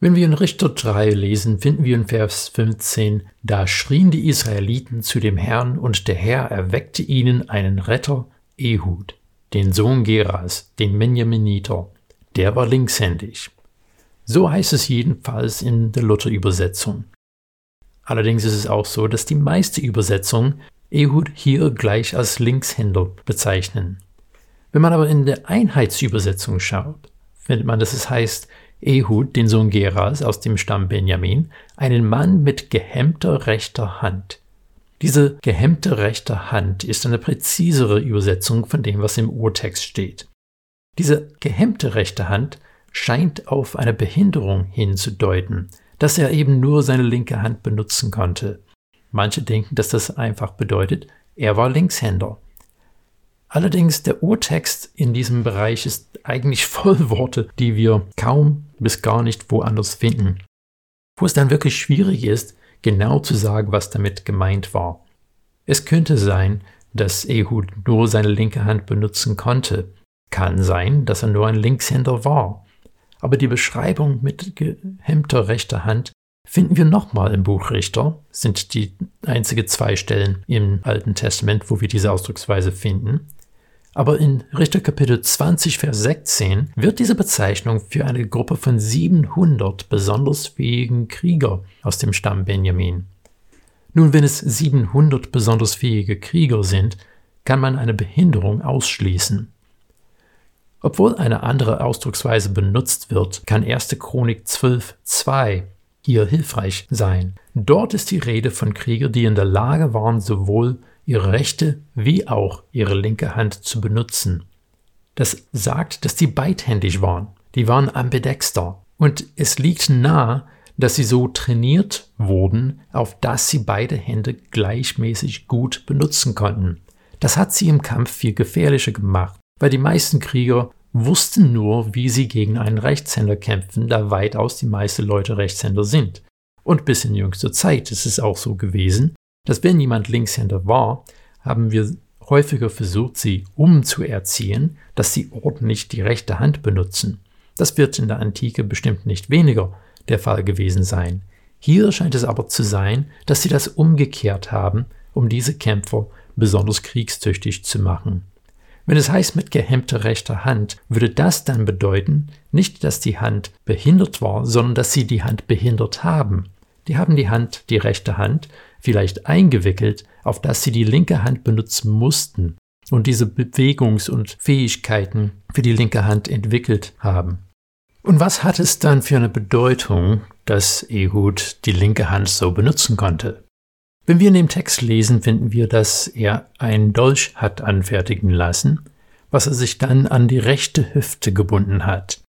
Wenn wir in Richter 3 lesen, finden wir in Vers 15, da schrien die Israeliten zu dem Herrn und der Herr erweckte ihnen einen Retter, Ehud, den Sohn Geras, den Benjaminiter. Der war linkshändig. So heißt es jedenfalls in der Luther-Übersetzung. Allerdings ist es auch so, dass die meiste Übersetzung Ehud hier gleich als Linkshänder bezeichnen. Wenn man aber in der Einheitsübersetzung schaut, findet man, dass es heißt, Ehud, den Sohn Geras aus dem Stamm Benjamin, einen Mann mit gehemmter rechter Hand. Diese gehemmte rechte Hand ist eine präzisere Übersetzung von dem, was im Urtext steht. Diese gehemmte rechte Hand scheint auf eine Behinderung hinzudeuten, dass er eben nur seine linke Hand benutzen konnte. Manche denken, dass das einfach bedeutet, er war Linkshänder. Allerdings der Urtext in diesem Bereich ist eigentlich voll Worte, die wir kaum bis gar nicht woanders finden. Wo es dann wirklich schwierig ist, genau zu sagen, was damit gemeint war. Es könnte sein, dass Ehud nur seine linke Hand benutzen konnte. Kann sein, dass er nur ein Linkshänder war. Aber die Beschreibung mit gehemmter rechter Hand finden wir nochmal im Buch Richter, sind die einzige zwei Stellen im Alten Testament, wo wir diese Ausdrucksweise finden. Aber in Richter Kapitel 20, Vers 16 wird diese Bezeichnung für eine Gruppe von 700 besonders fähigen Krieger aus dem Stamm Benjamin. Nun, wenn es 700 besonders fähige Krieger sind, kann man eine Behinderung ausschließen. Obwohl eine andere Ausdrucksweise benutzt wird, kann 1. Chronik 12, 2 hier hilfreich sein. Dort ist die Rede von Kriegern, die in der Lage waren, sowohl ihre rechte wie auch ihre linke Hand zu benutzen. Das sagt, dass die beidhändig waren. Die waren ambidexter. Und es liegt nahe, dass sie so trainiert wurden, auf dass sie beide Hände gleichmäßig gut benutzen konnten. Das hat sie im Kampf viel gefährlicher gemacht, weil die meisten Krieger wussten nur, wie sie gegen einen Rechtshänder kämpfen, da weitaus die meisten Leute Rechtshänder sind. Und bis in jüngster Zeit ist es auch so gewesen, dass wenn jemand Linkshänder war, haben wir häufiger versucht, sie umzuerziehen, dass sie ordentlich die rechte Hand benutzen. Das wird in der Antike bestimmt nicht weniger der Fall gewesen sein. Hier scheint es aber zu sein, dass sie das umgekehrt haben, um diese Kämpfer besonders kriegstüchtig zu machen. Wenn es heißt mit gehemmter rechter Hand, würde das dann bedeuten, nicht, dass die Hand behindert war, sondern dass sie die Hand behindert haben. Die haben die Hand, die rechte Hand, vielleicht eingewickelt, auf das sie die linke Hand benutzen mussten und diese Bewegungs- und Fähigkeiten für die linke Hand entwickelt haben. Und was hat es dann für eine Bedeutung, dass Ehud die linke Hand so benutzen konnte? Wenn wir in dem Text lesen, finden wir, dass er einen Dolch hat anfertigen lassen, was er sich dann an die rechte Hüfte gebunden hat.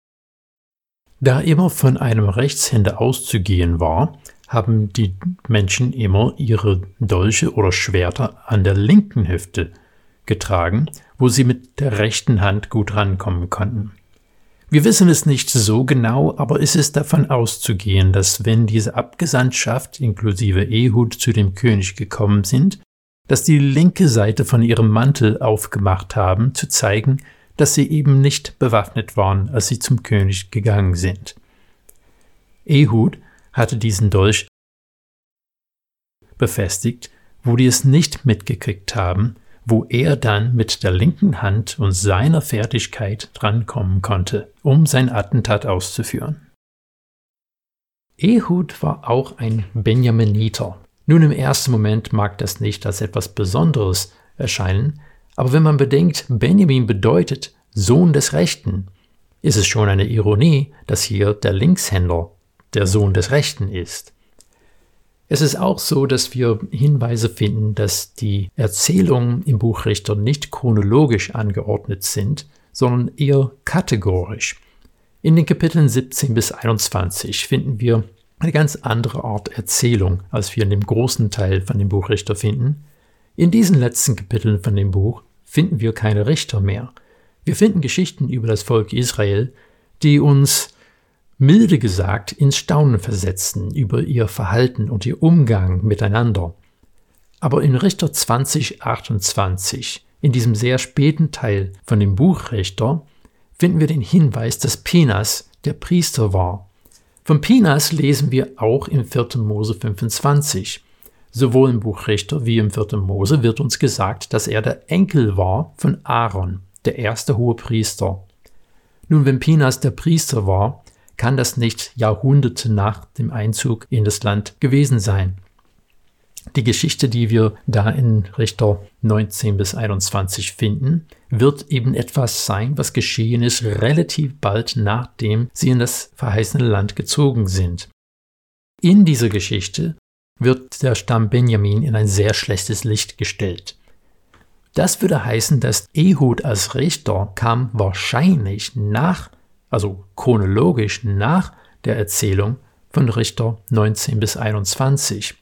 Da immer von einem Rechtshänder auszugehen war, haben die Menschen immer ihre Dolche oder Schwerter an der linken Hüfte getragen, wo sie mit der rechten Hand gut rankommen konnten. Wir wissen es nicht so genau, aber es ist davon auszugehen, dass wenn diese Abgesandtschaft inklusive Ehud zu dem König gekommen sind, dass die linke Seite von ihrem Mantel aufgemacht haben, zu zeigen, dass sie eben nicht bewaffnet waren, als sie zum König gegangen sind. Ehud hatte diesen Dolch befestigt, wo die es nicht mitgekriegt haben, wo er dann mit der linken Hand und seiner Fertigkeit drankommen konnte, um sein Attentat auszuführen. Ehud war auch ein Benjaminiter. Nun im ersten Moment mag das nicht als etwas Besonderes erscheinen, aber wenn man bedenkt, Benjamin bedeutet Sohn des Rechten, ist es schon eine Ironie, dass hier der Linkshänder der Sohn des Rechten ist. Es ist auch so, dass wir Hinweise finden, dass die Erzählungen im Buch Richter nicht chronologisch angeordnet sind, sondern eher kategorisch. In den Kapiteln 17 bis 21 finden wir eine ganz andere Art Erzählung, als wir in dem großen Teil von dem Buch Richter finden. In diesen letzten Kapiteln von dem Buch finden wir keine Richter mehr. Wir finden Geschichten über das Volk Israel, die uns milde gesagt ins Staunen versetzen über ihr Verhalten und ihr Umgang miteinander. Aber in Richter 2028, in diesem sehr späten Teil von dem Buch Richter, finden wir den Hinweis, dass Penas der Priester war. Von Pinas lesen wir auch im 4. Mose 25. Sowohl im Buch Richter wie im 4. Mose wird uns gesagt, dass er der Enkel war von Aaron, der erste hohe Priester. Nun, wenn Pinas der Priester war, kann das nicht Jahrhunderte nach dem Einzug in das Land gewesen sein. Die Geschichte, die wir da in Richter 19 bis 21 finden, wird eben etwas sein, was geschehen ist relativ bald nachdem sie in das verheißene Land gezogen sind. In dieser Geschichte wird der Stamm Benjamin in ein sehr schlechtes Licht gestellt. Das würde heißen, dass Ehud als Richter kam wahrscheinlich nach, also chronologisch nach der Erzählung von Richter 19 bis 21.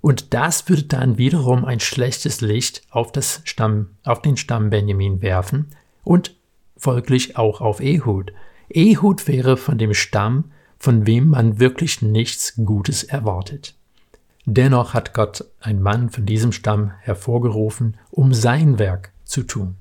Und das würde dann wiederum ein schlechtes Licht auf, das Stamm, auf den Stamm Benjamin werfen und folglich auch auf Ehud. Ehud wäre von dem Stamm, von wem man wirklich nichts Gutes erwartet. Dennoch hat Gott einen Mann von diesem Stamm hervorgerufen, um sein Werk zu tun.